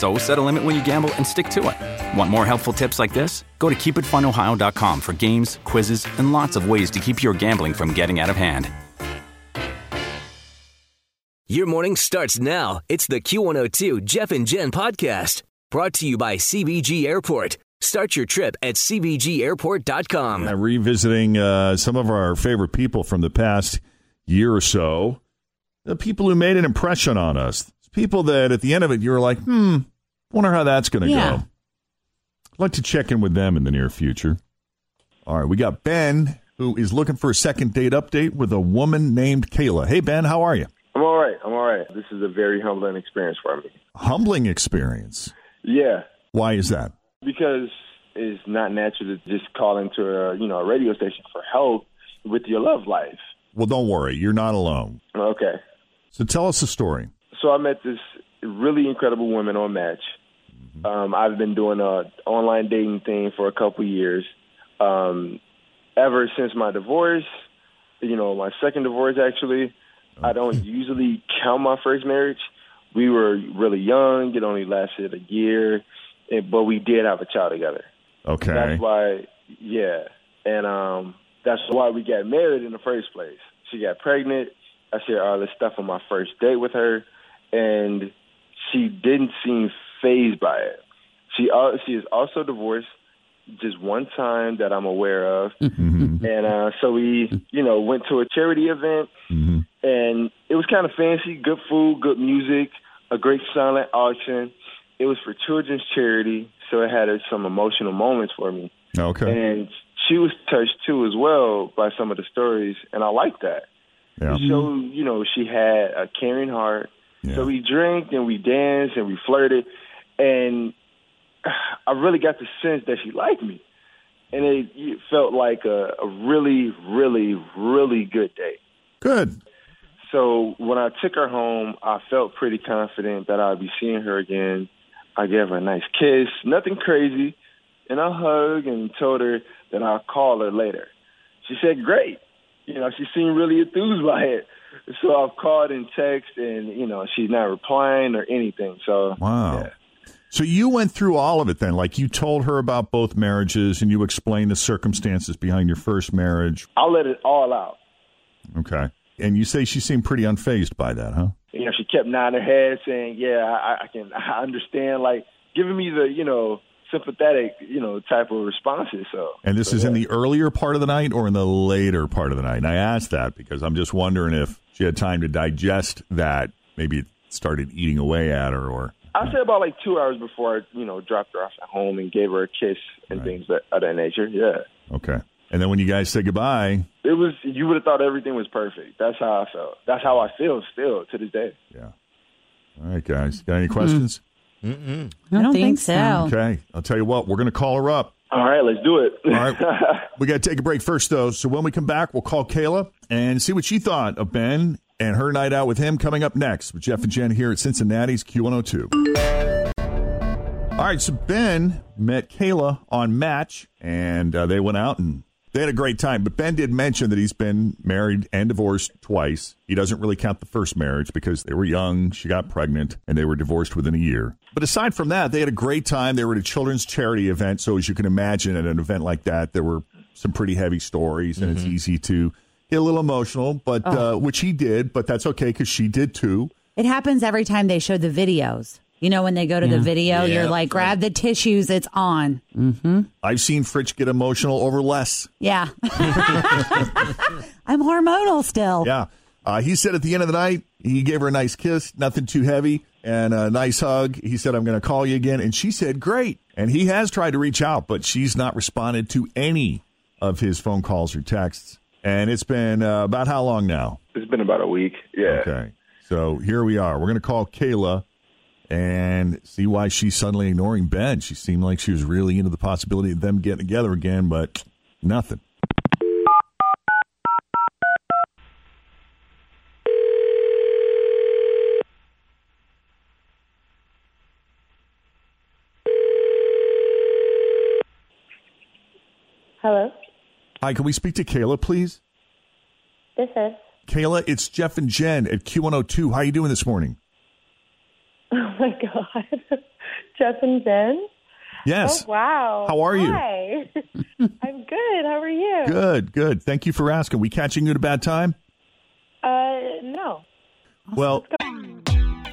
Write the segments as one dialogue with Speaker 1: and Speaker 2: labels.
Speaker 1: So set a limit when you gamble and stick to it. Want more helpful tips like this? Go to keepitfunohio.com for games, quizzes, and lots of ways to keep your gambling from getting out of hand.
Speaker 2: Your morning starts now. It's the Q102 Jeff and Jen podcast brought to you by CVG Airport. Start your trip at CVGAirport.com.
Speaker 3: Uh, revisiting uh, some of our favorite people from the past year or so, the people who made an impression on us, people that at the end of it you were like, hmm, wonder how that's going to
Speaker 4: Yeah.
Speaker 3: go. I'd like to check in with them in the near future. All right, we got Ben who is looking for a second date update with a woman named Kayla. Hey Ben, how are you?
Speaker 5: I'm all right. I'm all right. This is a very humbling experience for me.
Speaker 3: Humbling experience.
Speaker 5: Yeah,
Speaker 3: Why is that?
Speaker 5: because it's not natural to just call into a you know a radio station for help with your love life.
Speaker 3: Well, don't worry, you're not alone.
Speaker 5: Okay,
Speaker 3: So tell us a story.
Speaker 5: so I met this really incredible woman on Match. Um, I've been doing a online dating thing for a couple years. Um, ever since my divorce, you know, my second divorce actually, I don't usually count my first marriage. We were really young; it only lasted a year, and, but we did have a child together.
Speaker 3: Okay.
Speaker 5: That's why, yeah, and um, that's why we got married in the first place. She got pregnant. I shared all this stuff on my first date with her, and she didn't seem phased by it. She al- she is also divorced, just one time that I'm aware of,
Speaker 3: Mm-hmm.
Speaker 5: and uh, so we, you know, went to a charity event,
Speaker 3: Mm-hmm.
Speaker 5: and it was kind of fancy, good food, good music, a great silent auction. It was for children's charity, so it had uh, some emotional moments for me.
Speaker 3: Okay.
Speaker 5: And she was touched too as well by some of the stories, and I like that.
Speaker 3: Yeah.
Speaker 5: Showed, you know, she had a caring heart.
Speaker 3: Yeah.
Speaker 5: So we drank and we danced and we flirted, and I really got the sense that she liked me, and it, it felt like a, a really, really, really good day.
Speaker 3: Good.
Speaker 5: So when I took her home, I felt pretty confident that I'd be seeing her again. I gave her a nice kiss, nothing crazy, and a hug, and told her that I'll call her later. She said, "Great." You know, she seemed really enthused by it. So I've called and text, and you know, she's not replying or anything. So
Speaker 3: Wow.
Speaker 5: yeah.
Speaker 3: So you went through all of it then. Like you told her about both marriages and you explained the circumstances behind your first marriage.
Speaker 5: I'll let it all out.
Speaker 3: Okay. And you say she seemed pretty unfazed by that, huh?
Speaker 5: You know, she kept nodding her head, saying, "Yeah, I, I can, I understand." Like giving me the, you know, sympathetic, you know, type of responses. So
Speaker 3: And this
Speaker 5: so,
Speaker 3: is in the earlier part of the night or in the later part of the night? And I asked that because I'm just wondering if she had time to digest that. Maybe it started eating away at her or.
Speaker 5: I say about like two hours before I, you know, dropped her off at home and gave her a kiss and
Speaker 3: Right.
Speaker 5: things that, of that nature. Yeah.
Speaker 3: Okay. And then when you guys said goodbye,
Speaker 5: It was, you would have thought everything was perfect. That's how I felt. That's how I feel still to this day.
Speaker 3: yeah. All right, guys. Got any questions?
Speaker 4: I don't, think, so.
Speaker 3: Okay. I'll tell you what, we're going to call her up.
Speaker 5: All right, let's do it.
Speaker 3: All right. we got to take a break first, though. So when we come back, we'll call Kayla and see what she thought of Ben and her night out with him coming up next with Jeff and Jen here at Cincinnati's Q102. All right. So Ben met Kayla on Match, and uh, they went out and they had a great time. But Ben did mention that he's been married and divorced twice. He doesn't really count the first marriage because they were young, she got pregnant, and they were divorced within a year. But aside from that, they had a great time. They were at a children's charity event. So, as you can imagine, at an event like that, there were some pretty heavy stories, and it's easy to get a little emotional, but uh, which he did, but that's okay because she did too.
Speaker 4: It happens every time they show the videos. You know, when they go to the video, you're like, grab the tissues, it's on.
Speaker 3: I've seen Fritch get emotional over less.
Speaker 4: Yeah. I'm hormonal still.
Speaker 3: Yeah. Uh, he said at the end of the night, he gave her a nice kiss, nothing too heavy, and a nice hug. He said, I'm going to call you again. And she said, great. And he has tried to reach out, but she's not responded to any of his phone calls or texts. And it's been uh, about how long now?
Speaker 5: It's been about a week. Yeah.
Speaker 3: Okay. So here we are. We're going to call Kayla and see why she's suddenly ignoring Ben. She seemed like she was really into the possibility of them getting together again, but nothing.
Speaker 6: Hello,
Speaker 3: Hi, can we speak to Kayla, please?
Speaker 6: this is.
Speaker 3: Kayla, it's Jeff and Jen at Q102. How are you doing this morning?
Speaker 6: Oh my God, Jeff and Jen.
Speaker 3: Yes.
Speaker 6: Oh wow.
Speaker 3: How are you?
Speaker 6: Hi. I'm good. How are you?
Speaker 3: Good, good. Thank you for asking. We catching you at a bad time?
Speaker 6: Uh, no.
Speaker 3: Well,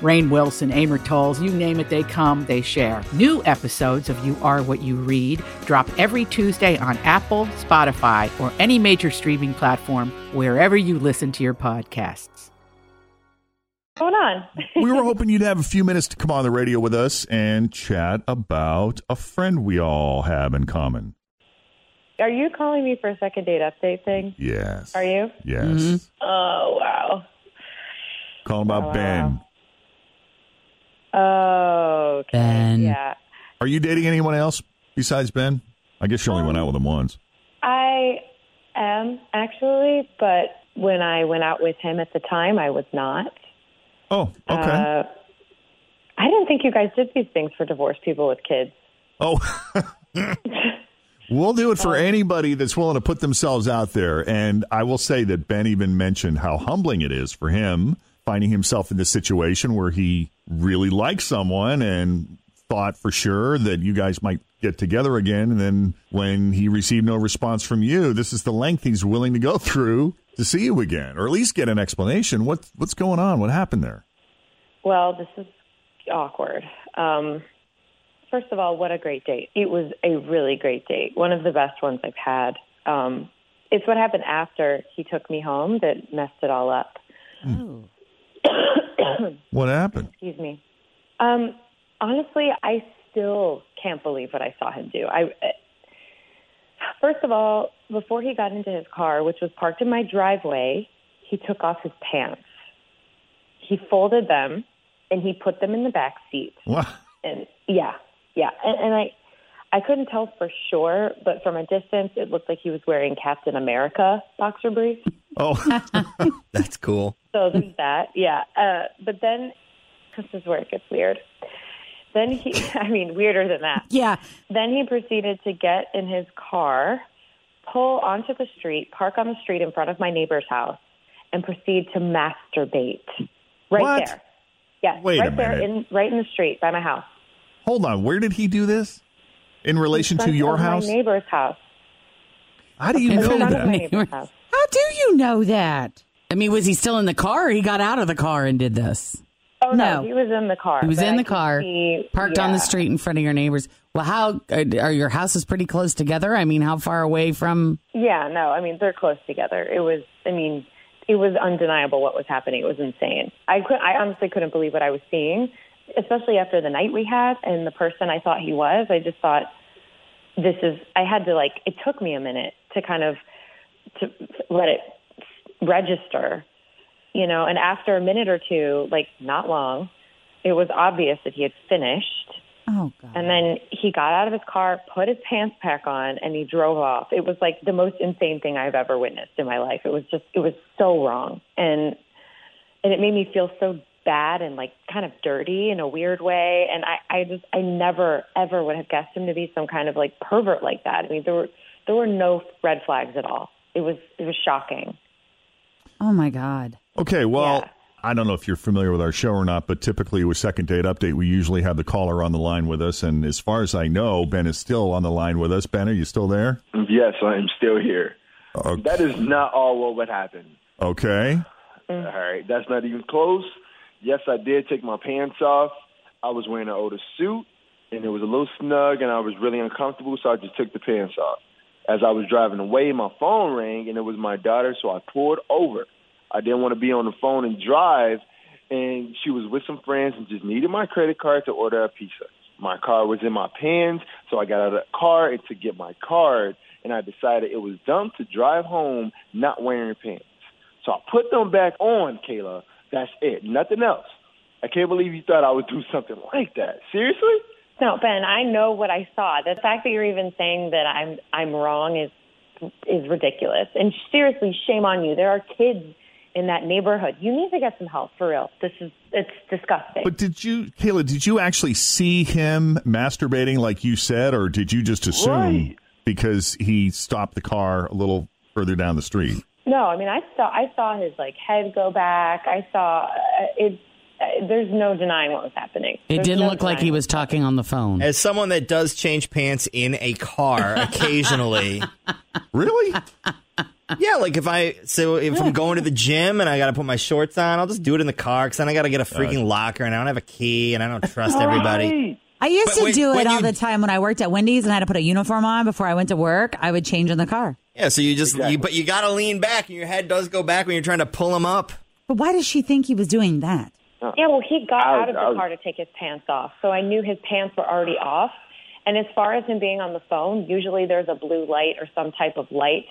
Speaker 7: Rainn Wilson, Amor Towles, you name it, they come, they share. New episodes of You Are What You Read drop every Tuesday on Apple, Spotify, or any major streaming platform wherever you listen to your podcasts.
Speaker 6: What's going on?
Speaker 3: we were hoping you'd have a few minutes to come on the radio with us and chat about a friend we all have in common.
Speaker 6: Are you calling me for a second date update thing?
Speaker 3: Yes.
Speaker 6: Are you?
Speaker 3: Yes.
Speaker 6: Oh wow.
Speaker 3: Calling about
Speaker 6: Oh, wow.
Speaker 3: Ben.
Speaker 6: Oh. Okay.
Speaker 4: Ben.
Speaker 6: Yeah.
Speaker 3: Are you dating anyone else besides Ben? I guess you only went out with him once.
Speaker 6: I am actually, but when I went out with him at the time, I was not.
Speaker 3: Oh, okay.
Speaker 6: Uh, I didn't think you guys did these things for divorced people with kids.
Speaker 3: oh. We'll do it for anybody that's willing to put themselves out there. And I will say that Ben even mentioned how humbling it is for him finding himself in this situation where he really likes someone and thought for sure that you guys might get together again. And then when he received no response from you, this is the length he's willing to go through to see you again, or at least get an explanation. What what's going on? What happened there?
Speaker 6: Well, this is awkward. Um, first of all, what a great date. It was a really great date. One of the best ones I've had. Um, it's what happened after he took me home that messed it all up.
Speaker 3: What happened?
Speaker 6: Excuse me. Um, honestly, I still can't believe what I saw him do. I first of all, before he got into his car, which was parked in my driveway, he took off his pants. He folded them and he put them in the back seat.
Speaker 3: What?
Speaker 6: And yeah, yeah, and, and I, I couldn't tell for sure, but from a distance, it looked like he was wearing Captain America boxer briefs.
Speaker 3: Oh,
Speaker 8: That's cool.
Speaker 6: So there's that, yeah. Uh, but then this is where it gets weird. Then he, I mean, weirder than that.
Speaker 4: Yeah.
Speaker 6: Then he proceeded to get in his car, pull onto the street, park on the street in front of my neighbor's house, and proceed to masturbate right
Speaker 3: What?
Speaker 6: there. Yes,
Speaker 3: Wait a
Speaker 6: right there,
Speaker 3: minute.
Speaker 6: in right in the street by my house.
Speaker 3: hold on. Where did he do this? In relation to your house?
Speaker 6: My neighbor's house.
Speaker 3: How do you
Speaker 4: In
Speaker 3: know
Speaker 4: front of
Speaker 6: Front of my
Speaker 3: that?
Speaker 6: house.
Speaker 4: How do you know that? I mean, was he still in the car or he got out of the car and did this?
Speaker 6: Oh no,
Speaker 4: No.
Speaker 6: he was in the car.
Speaker 4: He was in
Speaker 6: I
Speaker 4: the car,
Speaker 6: see-
Speaker 4: parked on the street in front of your neighbors. Well, how uh, are your houses pretty close together? I mean, how far away from?
Speaker 6: Yeah, no, I mean they're close together. It was, I mean, it was undeniable what was happening. It was insane. I could, I honestly couldn't believe what I was seeing, especially after the night we had and the person I thought he was. I just thought this is. I had to like. It took me a minute to kind of to let it register, you know. And after a minute or two, like not long, it was obvious that he had finished.
Speaker 4: Oh God!
Speaker 6: And then he got out of his car, put his pants back on, and he drove off. It was like the most insane thing I've ever witnessed in my life. It was just, it was so wrong, and and it made me feel so bad and like kind of dirty in a weird way. And I, I just, I never ever would have guessed him to be some kind of like pervert like that. I mean, there were there were no red flags at all. It was it was shocking.
Speaker 4: Oh my God!
Speaker 3: Okay, well,
Speaker 6: Yeah.
Speaker 3: I don't know if you're familiar with our show or not, but typically with Second Date Update, we usually have the caller on the line with us. And as far as I know, Ben is still on the line with us. Ben, are you still there?
Speaker 5: Yes, I am still here.
Speaker 3: Okay.
Speaker 5: That is not all what would happen.
Speaker 3: Okay. Mm.
Speaker 5: All right, that's not even close. Yes, I did take my pants off. I was wearing an older suit, and it was a little snug, and I was really uncomfortable, so I just took the pants off. As I was driving away, my phone rang, and it was my daughter, so I pulled over. I didn't want to be on the phone and drive, and she was with some friends and just needed my credit card to order a pizza. My car was in my pants, so I got out of the car and to get my card, and I decided it was dumb to drive home not wearing pants. So I put them back on, Kayla. That's it. Nothing else. I can't believe you thought I would do something like that. Seriously?
Speaker 6: No, Ben, I know what I saw. The fact that you're even saying that I'm I'm wrong is is ridiculous. And seriously, shame on you. There are kids in that neighborhood. You need to get some help for real. This is it's disgusting.
Speaker 3: But did you, Kayla, did you actually see him masturbating like you said, or did you just assume
Speaker 5: Right.
Speaker 3: because he stopped the car a little further down the street?
Speaker 6: No, I mean I saw I saw his like head go back. I saw uh, it. Uh, there's no denying what was happening.
Speaker 4: It
Speaker 6: There's
Speaker 4: didn't
Speaker 6: no
Speaker 4: look like he was talking on the phone.
Speaker 8: As someone that does change pants in a car occasionally,
Speaker 3: Really?
Speaker 8: yeah, like if I so if I'm going to the gym and I got to put my shorts on, I'll just do it in the car because then I got to get a freaking locker and I don't have a key and I don't trust everybody.
Speaker 4: I used
Speaker 8: But
Speaker 4: to
Speaker 8: when-
Speaker 4: do
Speaker 8: when
Speaker 4: it all
Speaker 8: you-
Speaker 4: the time when I worked at Wendy's and I had to put a uniform on before I went to work. I would change in the car.
Speaker 8: Yeah, so you just
Speaker 5: Exactly.
Speaker 8: you, but you got to lean back and your head does go back when you're trying to pull him up.
Speaker 4: But why does she think he was doing that?
Speaker 6: Yeah, well, he got
Speaker 5: I was-
Speaker 6: out of the
Speaker 5: I was-
Speaker 6: car to take his pants off, so I knew his pants were already off. And as far as him being on the phone, usually there's a blue light or some type of light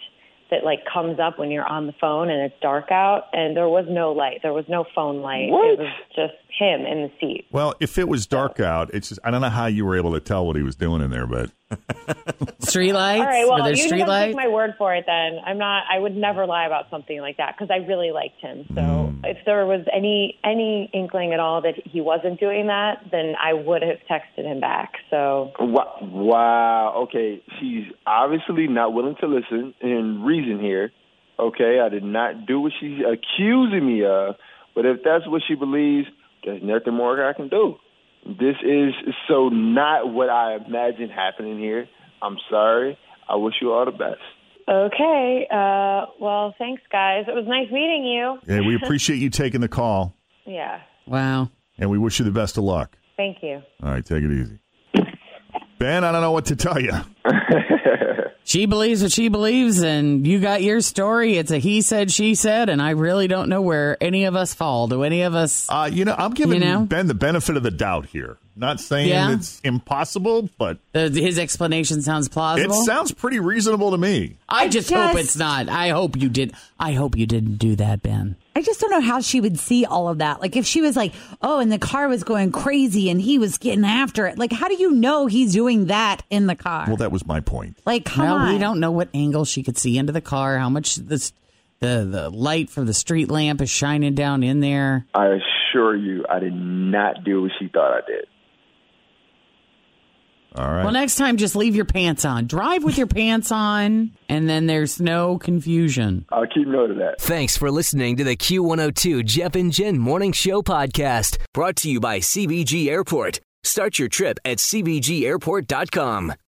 Speaker 6: that like comes up when you're on the phone and it's dark out. And there was no light. There was no phone light.
Speaker 5: What?
Speaker 6: It was just him in the seat.
Speaker 3: Well, if it was dark out, it's just, I don't know how you were able to tell what he was doing in there, but
Speaker 4: Street lights?
Speaker 6: All right, well,
Speaker 4: there
Speaker 6: you
Speaker 4: street
Speaker 6: can
Speaker 4: lights?
Speaker 6: take my word for it. Then I'm not. I would never lie about something like that because I really liked him. So
Speaker 4: Mm.
Speaker 6: if there was any any inkling at all that he wasn't doing that, then I would have texted him back. So
Speaker 5: Wow. wow. Okay. She's obviously not willing to listen and reason here. Okay. I did not do what she's accusing me of. But if that's what she believes, there's nothing more I can do. This is so not what I imagined happening here. I'm sorry. I wish you all the best.
Speaker 6: Okay. Uh, well, thanks, guys. It was nice meeting you.
Speaker 3: yeah, we appreciate you taking the call,
Speaker 6: Yeah.
Speaker 4: Wow.
Speaker 3: and we wish you the best of luck.
Speaker 6: Thank you.
Speaker 3: All right, take it easy. Ben, I don't know what to tell you.
Speaker 4: She believes what she believes, and you got your story. It's a he said, she said, and I really don't know where any of us fall. Do any of us?
Speaker 3: Uh, you know, I'm giving
Speaker 4: You know?
Speaker 3: Ben the benefit of the doubt here. Not saying
Speaker 4: Yeah.
Speaker 3: it's impossible, but
Speaker 4: Uh, his explanation sounds plausible.
Speaker 3: it sounds pretty reasonable to me.
Speaker 4: I just hope
Speaker 9: just-
Speaker 4: it's not. I hope you did. I hope you didn't do that, Ben.
Speaker 9: I just don't know how she would see all of that. Like if she was like, "Oh, and the car was going crazy and he was getting after it." Like how do you know he's doing that in the car?
Speaker 3: Well, that was my point.
Speaker 9: like come
Speaker 4: well,
Speaker 9: on.
Speaker 4: we don't know what angle she could see into the car. How much this the the light from the street lamp is shining down in there.
Speaker 5: I assure you, I did not do what she thought I did.
Speaker 3: All right.
Speaker 4: Well, next time, just leave your pants on. Drive with your pants on, and then there's no confusion.
Speaker 5: I'll keep note of that.
Speaker 2: Thanks for listening to the Q102 Jeff and Jen Morning Show podcast, brought to you by CVG Airport. Start your trip at CVGAirport.com.